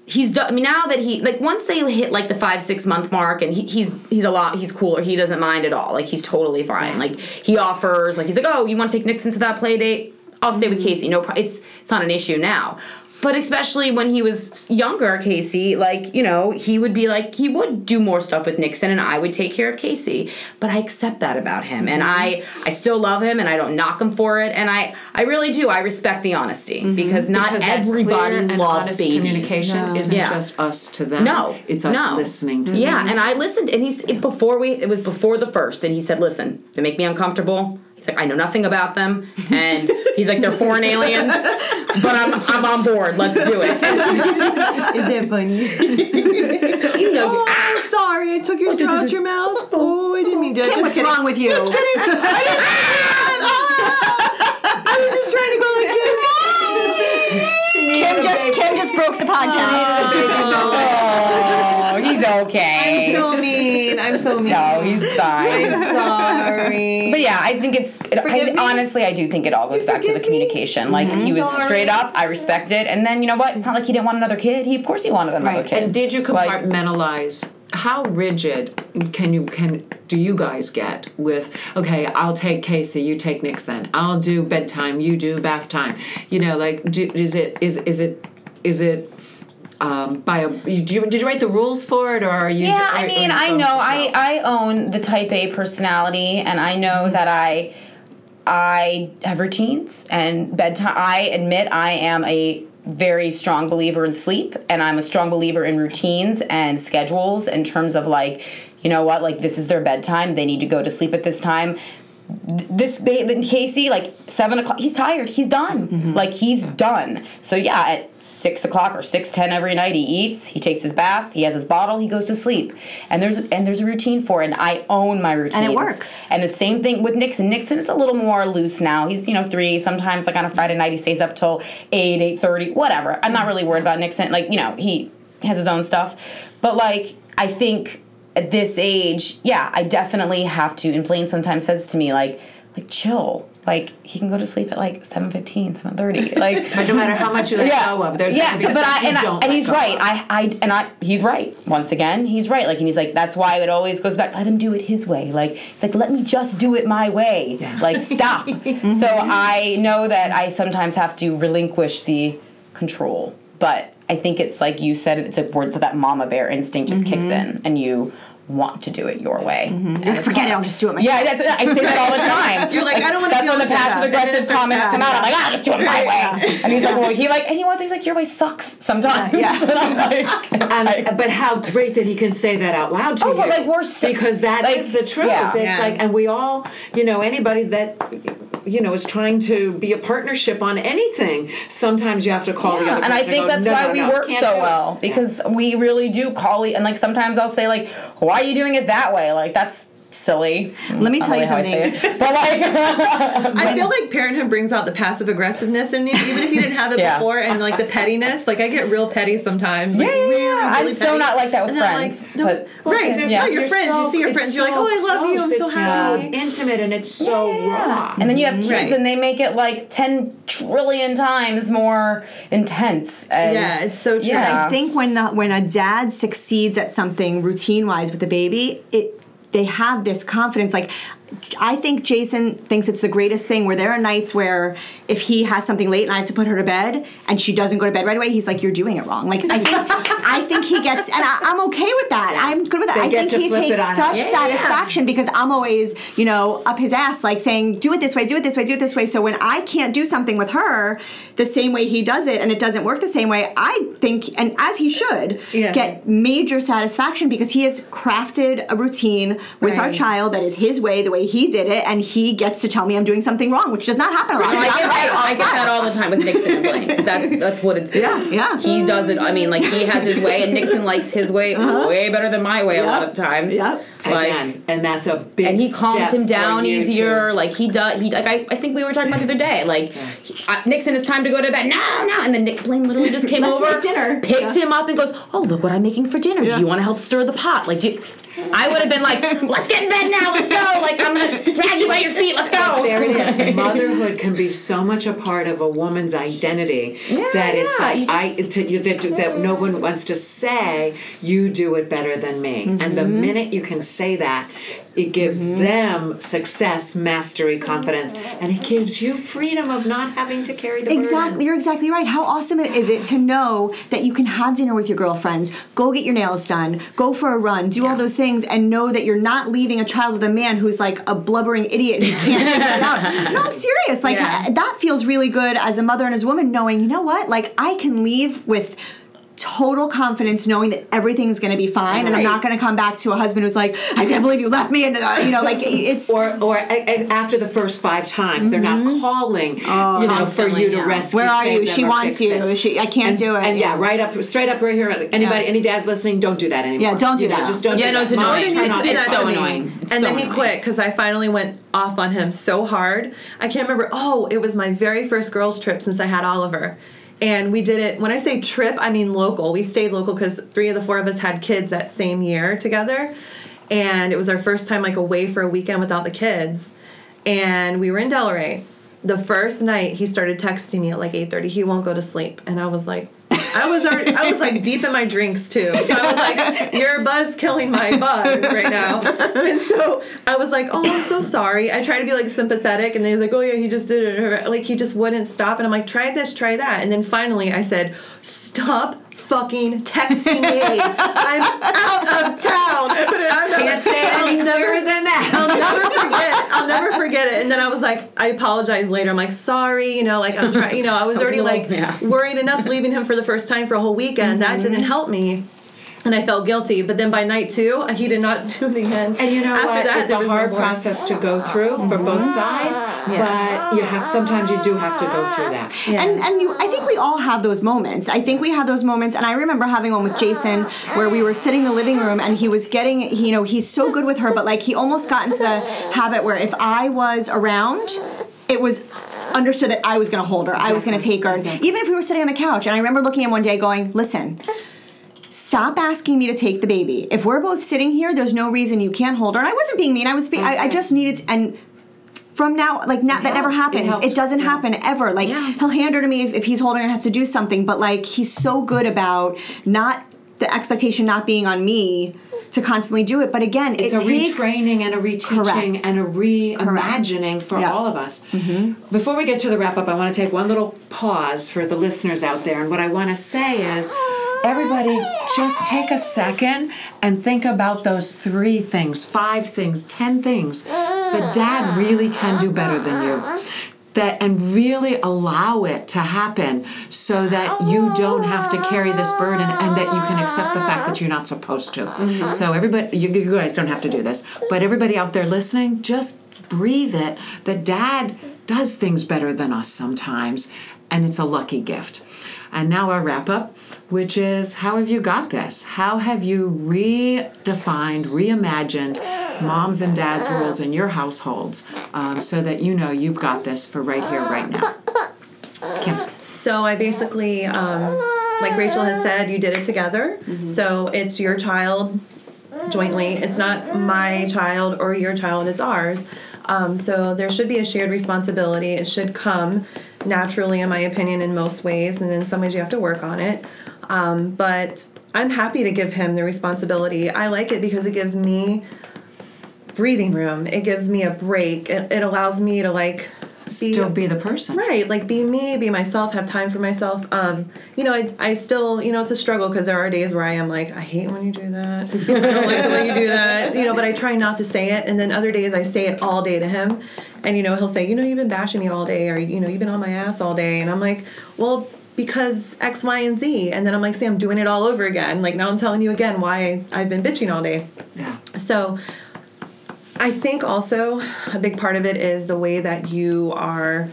E: He's done. I mean, now that he like once they hit like the five six month mark, and he, he's he's a lot. He's cooler. He doesn't mind at all. Like he's totally fine. Like he offers. Like he's like, oh, you want to take Nixon to that play date? I'll stay with mm-hmm. Casey. No, pro- it's it's not an issue now. But especially when he was younger, Casey, like, you know, he would be like, he would do more stuff with Nixon and I would take care of Casey. But I accept that about him. And I I still love him and I don't knock him for it. And I, I really do. I respect the honesty mm-hmm. because not
B: Because
E: everybody loves babies.
B: communication isn't
E: Yeah.
B: just us to them.
E: No,
B: it's us
E: no.
B: listening to
E: Yeah,
B: them. Yeah.
E: And I listened, and he's before we. It was before the first, and he said, "Listen, they make me uncomfortable." He's like, "I know nothing about them," and he's like, "They're foreign aliens, but I'm I'm on board. Let's do it.
D: Is that funny?
E: You know,
D: oh, I'm sorry. I took your oh, straw out your mouth. Oh, I didn't mean to.
C: Kim, what's wrong with you? Just kidding. Ah!
D: I was just trying to go like this.
C: Kim just Kim just broke the podcast.
E: oh, he's okay.
D: I'm so mean. I'm so mean.
E: no, he's fine.
D: I'm sorry.
E: But yeah, I think it's. It, I,
D: me?
E: honestly, I do think it all goes back to the
D: forgive me?
E: communication. Like he was
D: Sorry.
E: straight up. I respect it, and then you know what? It's not like he didn't want another kid. He of course he wanted another
C: Right.
E: kid.
B: And did you
E: Like-
B: compartmentalize? How rigid can you can do you guys get with? Okay, I'll take Casey, you take Nixon. I'll do bedtime, you do bath time. You know, like do, is it is is it is it um, by a, do you, did you write the rules for it or are you?
E: Yeah, I mean, I know I I own the Type A personality, and I know that I I have routines and bedtime. I admit I am a very strong believer in sleep, and I'm a strong believer in routines and schedules in terms of like, you know what, like this is their bedtime. They need to go to sleep at this time. Th- This ba- Casey, like seven o'clock, he's tired. He's done. Mm-hmm. Like he's done. So yeah, at six o'clock or six ten every night, he eats. He takes his bath. He has his bottle. He goes to sleep. And there's and there's a routine for it. And I own my routine.
C: And it works.
E: And the same thing with Nixon. Nixon, it's a little more loose now. He's you know three. Sometimes like on a Friday night, he stays up till eight, eight thirty, whatever. I'm not really worried about Nixon. Like you know he has his own stuff, but like I think at this age, yeah, I definitely have to. And Blaine sometimes says to me like like chill. like he can go to sleep at like 7.15 7.30 like
B: But no matter how much you let go of, there's
E: yeah,
B: gonna be
E: but
B: stuff
E: I, and, I,
B: don't
E: and he's right.
B: of.
E: I, I, and I, he's right. Once again, he's right. Like, and he's like, that's why it always goes back. Let him do it his way. Like, it's like, let me just do it my way. Like, stop. so I know that I sometimes have to relinquish the control, but I think it's like you said. It's a word that that mama bear instinct just kicks in, and you want to do it your way. And it's
C: Forget it. I'll just do it myself.
E: Yeah, that's I say that all the time.
D: You're like, I don't wanna
E: do
D: That's
E: when the
D: that.
E: passive
D: And then it
E: aggressive comments come out. I'm
D: happen.
E: like, ah, just do it my way. And he's like, well, he like, and he wants, he's like, your way sucks sometimes.
C: Yeah.
E: and I'm like,
B: Um,
E: like-
B: but how great that he can say that out loud to
E: Oh,
B: you.
E: but, like, we're so-
B: because that is
E: like,
B: the truth.
E: yeah.
B: It's
D: Yeah.
B: like, and we all, you know, anybody that, you know, is trying to be a partnership on anything. Sometimes you have to call the other person
E: and I think
B: go,
E: that's
B: "No,
E: why
B: no,
E: we
B: no,
E: work so well because we really do call and like sometimes I'll say like, why are you doing it that way? Like that's silly.
C: Let me tell you
E: how I say
C: something.
E: But like,
D: I feel like parenthood brings out the passive aggressiveness in you, even if you didn't have it
E: Yeah.
D: before, and like the pettiness. Like I get real petty sometimes. Like,
E: Yeah, yeah,
D: really.
E: I'm
D: really
E: so
D: petty.
E: not like that with
D: And
E: friends,
D: Like, no,
E: but-
D: right, there's
E: Yeah.
D: not your
B: You're
D: friends.
B: so-
D: you see your
B: it's
D: friends. You're like, oh, I love you. I'm
B: close,
D: so
B: it's
D: happy.
B: intimate and it's so raw.
E: and then you have kids
D: Right.
E: and they make it like ten trillion times more intense. And
D: Yeah, it's so true.
E: Yeah.
C: I think when the when a dad succeeds at something routine wise with the baby, it they have this confidence. Like I think Jason thinks it's the greatest thing where there are nights where if he has something late and I have to put her to bed and she doesn't go to bed right away, he's like, "You're doing it wrong." Like I think I think he gets, and I, I'm okay with that. I'm good with that.
B: They
C: I think he takes such.
B: Yeah,
C: satisfaction because I'm always, you know, up his ass, like saying, "Do it this way, do it this way, do it this way." So when I can't do something with her the same way he does it, and it doesn't work the same way, I think, and as he should,
D: Yeah.
C: get major satisfaction because he has crafted a routine with our child that is his way, the way he did it, and he gets to tell me I'm doing something wrong, which does not happen a lot.
E: No, I get that.
C: all
E: I
C: the
E: get
C: time.
E: that all the time with Nixon and. 'cause That's that's what it's been.
C: Yeah, yeah.
E: He does it. I mean, like he has his way, and Nixon likes his way uh-huh. way better than my way a lot of times.
C: Yep.
E: Like,
B: Again, and that's a big
E: and he calms
B: step
E: him down easier.
B: to-
E: Like he does. He like I, I think we were talking about the other day. Like he- uh, Nixon, it's time to go to bed. No, no. And then Nick Blaine literally just came over,
C: make dinner.
E: picked him up, and goes, "Oh, look what I'm making for dinner. Do you want to help stir the pot? Like, do." You, I would have been like, "Let's get in bed now. Let's go. Like I'm gonna drag you by your feet. Let's go."
B: There it is. Motherhood can be so much a part of a woman's identity
E: Yeah,
B: that it's
E: yeah,
B: like
E: you just-
B: I to, you, that, that no one wants to say you do it better than me. And
E: Mm-hmm.
B: the minute you can say that, it gives mm-hmm. them success, mastery, confidence, and it gives you freedom of not having to carry the burden.
C: Exactly, you're exactly right. How awesome it is it to know that you can have dinner with your girlfriends, go get your nails done, go for a run, do all those things, and know that you're not leaving a child with a man who's like a blubbering idiot who can't figure it out. No, I'm serious. Like
D: Yeah.
C: that feels really good as a mother and as a woman, knowing you know what, like I can leave with. Total confidence, knowing that everything's going to be fine, and I'm not going to come back to a husband who's like, "I can't believe you left me," and uh, you know, like it's
B: or or a, a- after the first five times, they're not calling, you know, for you to
E: yeah.
B: rescue.
C: Mm-hmm. where are you? She wants you.
B: it.
C: She, I can't
B: and,
C: do it.
B: And yeah, right up, straight up, right here. Anybody,
C: Yeah.
B: any dads listening, don't do that anymore.
C: Yeah, don't do
B: You know,
C: that.
B: Just don't.
E: Yeah,
B: do
E: no,
B: that.
E: it's annoying.
B: turn
E: It's, it's so annoying. It's
D: and
E: so
D: then he quit because I finally went off on him so hard. I can't remember. Oh, it was my very first girls' trip since I had Oliver. And we did it, when I say trip, I mean local. We stayed local because three of the four of us had kids that same year together. And it was our first time like away for a weekend without the kids. And we were in Delray. The first night he started texting me at like 8:30. He won't go to sleep. And I was like, I was already, I was like deep in my drinks too. So I was like, your buzz killing my buzz right now. And so I was like, oh, I'm so sorry. I tried to be like sympathetic, and then he was like, oh yeah, he just did it. Like he just wouldn't stop. And I'm like, try this, try that. And then finally I said, stop fucking texting me. I'm out of town. I I'm
B: Can't say it any
D: I'll never-
B: clearer than that.
D: I'll never forget. I'll never forget it. And then I was like, I apologize later. I'm like, sorry, you know, like I'm trying, you know, I was,
E: was
D: already
E: little-
D: like
E: yeah.
D: worried enough leaving him for the first time for a whole weekend. That didn't mm-hmm. help me. And I felt guilty. But then by night two, he did not do it again.
B: And you know
D: After
B: what?
D: That,
B: it's a
D: was no
B: hard process to go through for both mm-hmm. sides, but you have sometimes you do have to go through that.
C: And and you, I think we all have those moments. I think we had those moments, and I remember having one with Jason where we were sitting in the living room, and he was getting, you know, he's so good with her, but like he almost got into the habit where if I was around, it was understood that I was going to hold her, I was going to take her, even if we were sitting on the couch. And I remember looking at him one day, going, "Listen." Stop asking me to take the baby. If we're both sitting here, there's no reason you can't hold her. And I wasn't being mean. I was. Being, I, I just needed. To, and from now like now that never
B: helped. It
C: happens it, doesn't
B: Yeah.
C: happen ever like
E: Yeah.
C: he'll hand her to me if, if he's holding her and has to do something but like he's so good about not the expectation not being on me to constantly do it but again
B: It's
C: it
B: a
C: takes,
B: retraining and a reteaching
C: Correct.
B: and a reimagining for
C: Yeah.
B: all of us. Mm-hmm. Before we get to the wrap up, I want to take one little pause for the listeners out there. And what I want to say is everybody just take a second and think about those three things, five things, ten things that dad really can do better than you. That and really allow it to happen so that you don't have to carry this burden and that you can accept the fact that you're not supposed to. Mm-hmm. So everybody you, you guys don't have to do this, but everybody out there listening, just breathe it The dad does things better than us sometimes and it's a lucky gift. And now our wrap up, which is how have you got this? How have you redefined, reimagined moms and dads' roles in your households um, so that you know you've got this for right here, right now? Kim.
D: So I basically, um, like Rachel has said, you did it together. So it's your child jointly. It's not my child or your child. It's ours. Um, so there should be a shared responsibility. It should come naturally, in my opinion, in most ways, and in some ways you have to work on it. Um, but I'm happy to give him the responsibility. I like it because it gives me breathing room. It gives me a break. It, it allows me to like
B: Still be the person.
D: right like be me be myself have time for myself um you know i, I still you know it's a struggle because there are days where i am like i hate when you do that i don't like the way you do that you know but i try not to say it and then other days i say it all day to him and you know he'll say you know you've been bashing me all day or you know you've been on my ass all day and i'm like well because X, Y, and Z. And then I'm like, see, I'm doing it all over again. Like now I'm telling you again why I've been bitching all day.
B: Yeah.
D: So I think also a big part of it is the way that you are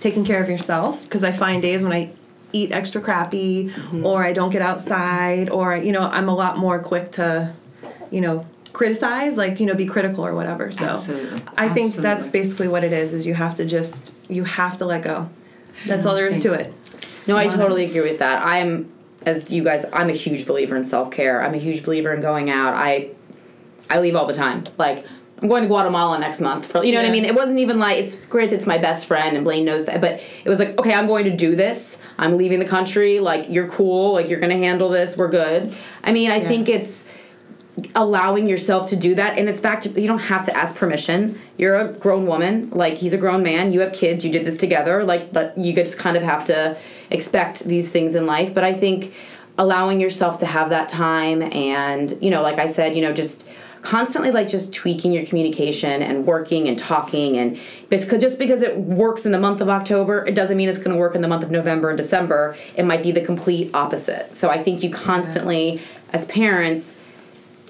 D: taking care of yourself. Because I find days when I eat extra crappy mm-hmm. or I don't get outside or, you know, I'm a lot more quick to, you know, criticize, like, you know, be critical or whatever. So
B: Absolutely.
D: I think that's basically what it is, is you have to just, you have to let go. That's all there is to it.
E: No, I totally agree with that. I am, as you guys, I'm a huge believer in self care. I'm a huge believer in going out. I, I leave all the time. Like I'm going to Guatemala next month. For you know what I mean? It wasn't even like it's granted it's my best friend and Blaine knows that, but it was like okay, I'm going to do this. I'm leaving the country. Like you're cool. Like you're gonna handle this. We're good. I mean, I think it's allowing yourself to do that and it's back to you don't have to ask permission you're a grown woman like he's a grown man you have kids you did this together like but you just kind of have to expect these things in life but i think allowing yourself to have that time and you know like i said you know just constantly like just tweaking your communication and working and talking and because just because it works in the month of october it doesn't mean it's going to work in the month of november and december. It might be the complete opposite. So i think you constantly as parents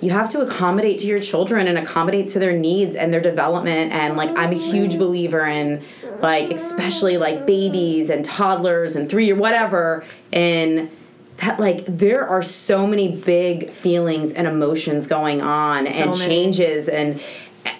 E: you have to accommodate to your children and accommodate to their needs and their development. And like i'm a huge believer in like especially like babies and toddlers and three or whatever. In that like there are so many big feelings and emotions going on and
D: many.
E: changes. And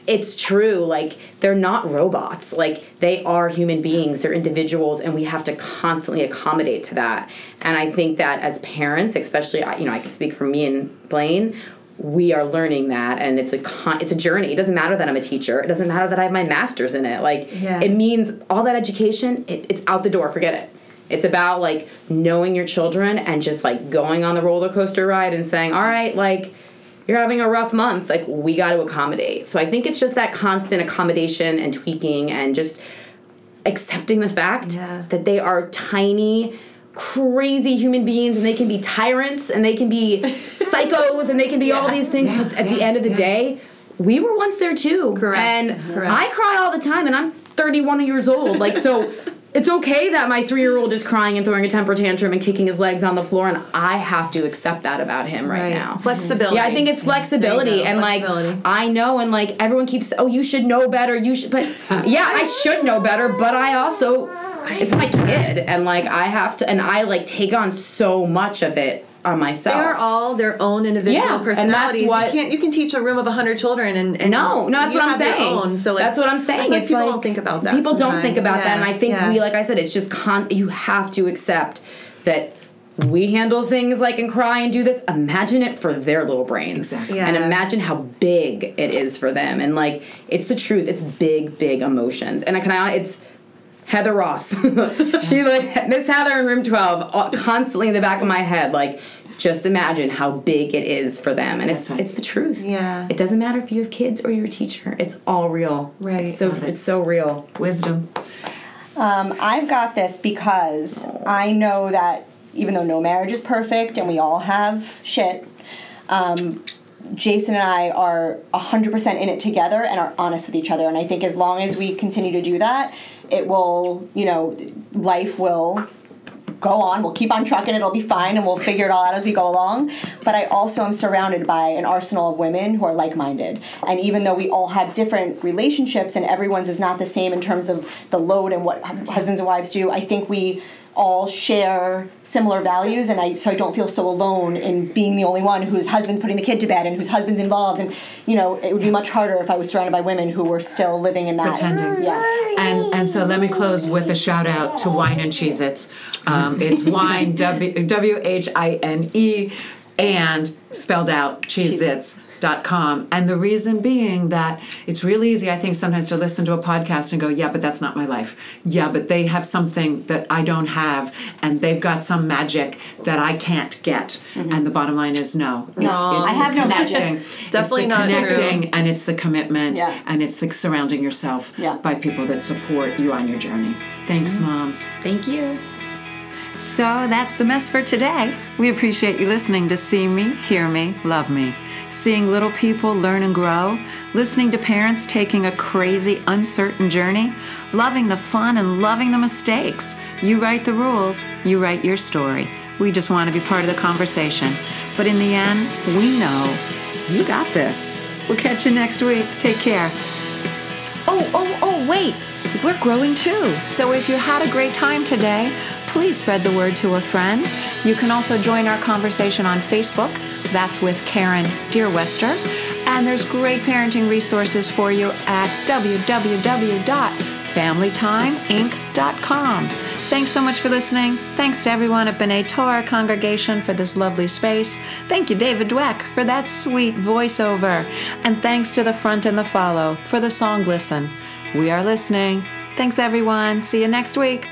E: it's true like they're not robots. Like they are human beings. They're individuals and we have to constantly accommodate to that. And i think that as parents especially you know i can speak for me and blaine we are learning that and it's a con- it's a journey. It doesn't matter that i'm a teacher. It doesn't matter that i have my master's in it. Like
D: Yeah.
E: it means all that education it, it's out the door. Forget it. It's about like knowing your children and just like going on the roller coaster ride and saying all right like you're having a rough month. Like we got to accommodate. So i think it's just that constant accommodation and tweaking and just accepting the fact
D: Yeah.
E: that they are tiny crazy human beings and they can be tyrants and they can be psychos and they can be all these things
B: Yeah,
E: but at
B: yeah,
E: the end of the
B: yeah.
E: day we were once there too.
D: Correct,
E: and
D: correct.
E: i cry all the time and i'm 31 years old. Like so it's okay that my three-year-old is crying and throwing a temper tantrum and kicking his legs on the floor and i have to accept that about him right, now.
D: Flexibility.
E: yeah, I think it's flexibility and
D: flexibility.
E: like I know and like everyone keeps oh you should know better. You should but yeah I should know better but I also it's my kid and like I have to and I like take on so much of it on myself.
D: They are all their own individual
E: Yeah, and that's
D: personalities.
E: what-
D: you can't you can teach a room of hundred children and, and
E: no, no, that's what I'm saying.
D: Own. So like,
E: that's what I'm saying.
D: like
E: it's
D: people
E: like
D: don't think about that.
E: People don't think
D: sometimes.
E: about that, and I think
D: yeah.
E: we, like I said, it's just con. You have to accept that we handle things like and cry and do this. Imagine it for their little brains.
B: Exactly.
E: And imagine how big it is for them. And like, it's the truth. It's big, big emotions. And I can, I, it's Heather Ross. she like Miss Heather in room 12, uh, constantly in the back of my head, like, just imagine how big it is for them. And it's
B: right.
E: it's the truth.
D: Yeah.
E: It doesn't matter if you have kids or you're a teacher. It's all real.
D: Right.
E: It's so
B: Love it.
E: it's so real.
B: Wisdom.
C: Um, I've got this because I know that even though no marriage is perfect and we all have shit, um, Jason and I are 100% in it together and are honest with each other. And I think as long as we continue to do that, it will, you know, life will go on. We'll keep on trucking. It'll be fine, and we'll figure it all out as we go along. But I also am surrounded by an arsenal of women who are like-minded. And even though we all have different relationships, and everyone's is not the same in terms of the load and what husbands and wives do, I think we all share similar values and I so I don't feel so alone in being the only one whose husband's putting the kid to bed and whose husband's involved and you know it would be much harder if I was surrounded by women who were still living in that
B: Pretending.
C: yeah
B: And and so let me close with a shout out to Whine and Cheez Its. Um, it's whine, W H I N E, and spelled out Cheez Its. Com and the reason being that it's really easy i think sometimes to listen to a podcast and go yeah but that's not my life yeah but they have something that i don't have and they've got some magic that i can't get and the bottom line is no it's,
D: No,
B: it's
C: I have no magic.
B: connecting.
D: Definitely not true.
B: connecting and it's the commitment
C: Yeah.
B: and it's the surrounding yourself
C: Yeah.
B: by people that support you on your journey. Thanks, moms.
E: Thank you.
B: So that's the mess for today. We appreciate you listening to See Me, Hear Me, Love Me. Seeing little people learn and grow, listening to parents taking a crazy, uncertain journey, loving the fun and loving the mistakes. You write the rules, you write your story. We just want to be part of the conversation. But in the end, we know you got this. We'll catch you next week. Take care. Oh, oh, oh, wait. We're growing too. So if you had a great time today, please spread the word to a friend. You can also join our conversation on Facebook. That's with Karen Deerwester. And there's great parenting resources for you at www.familytimeinc.com. Thanks so much for listening. Thanks to everyone at B'nai Torah congregation for this lovely space. Thank you, David Dweck, for that sweet voiceover. And thanks to the front and the follow for the song Listen. We are listening. Thanks, everyone. See you next week.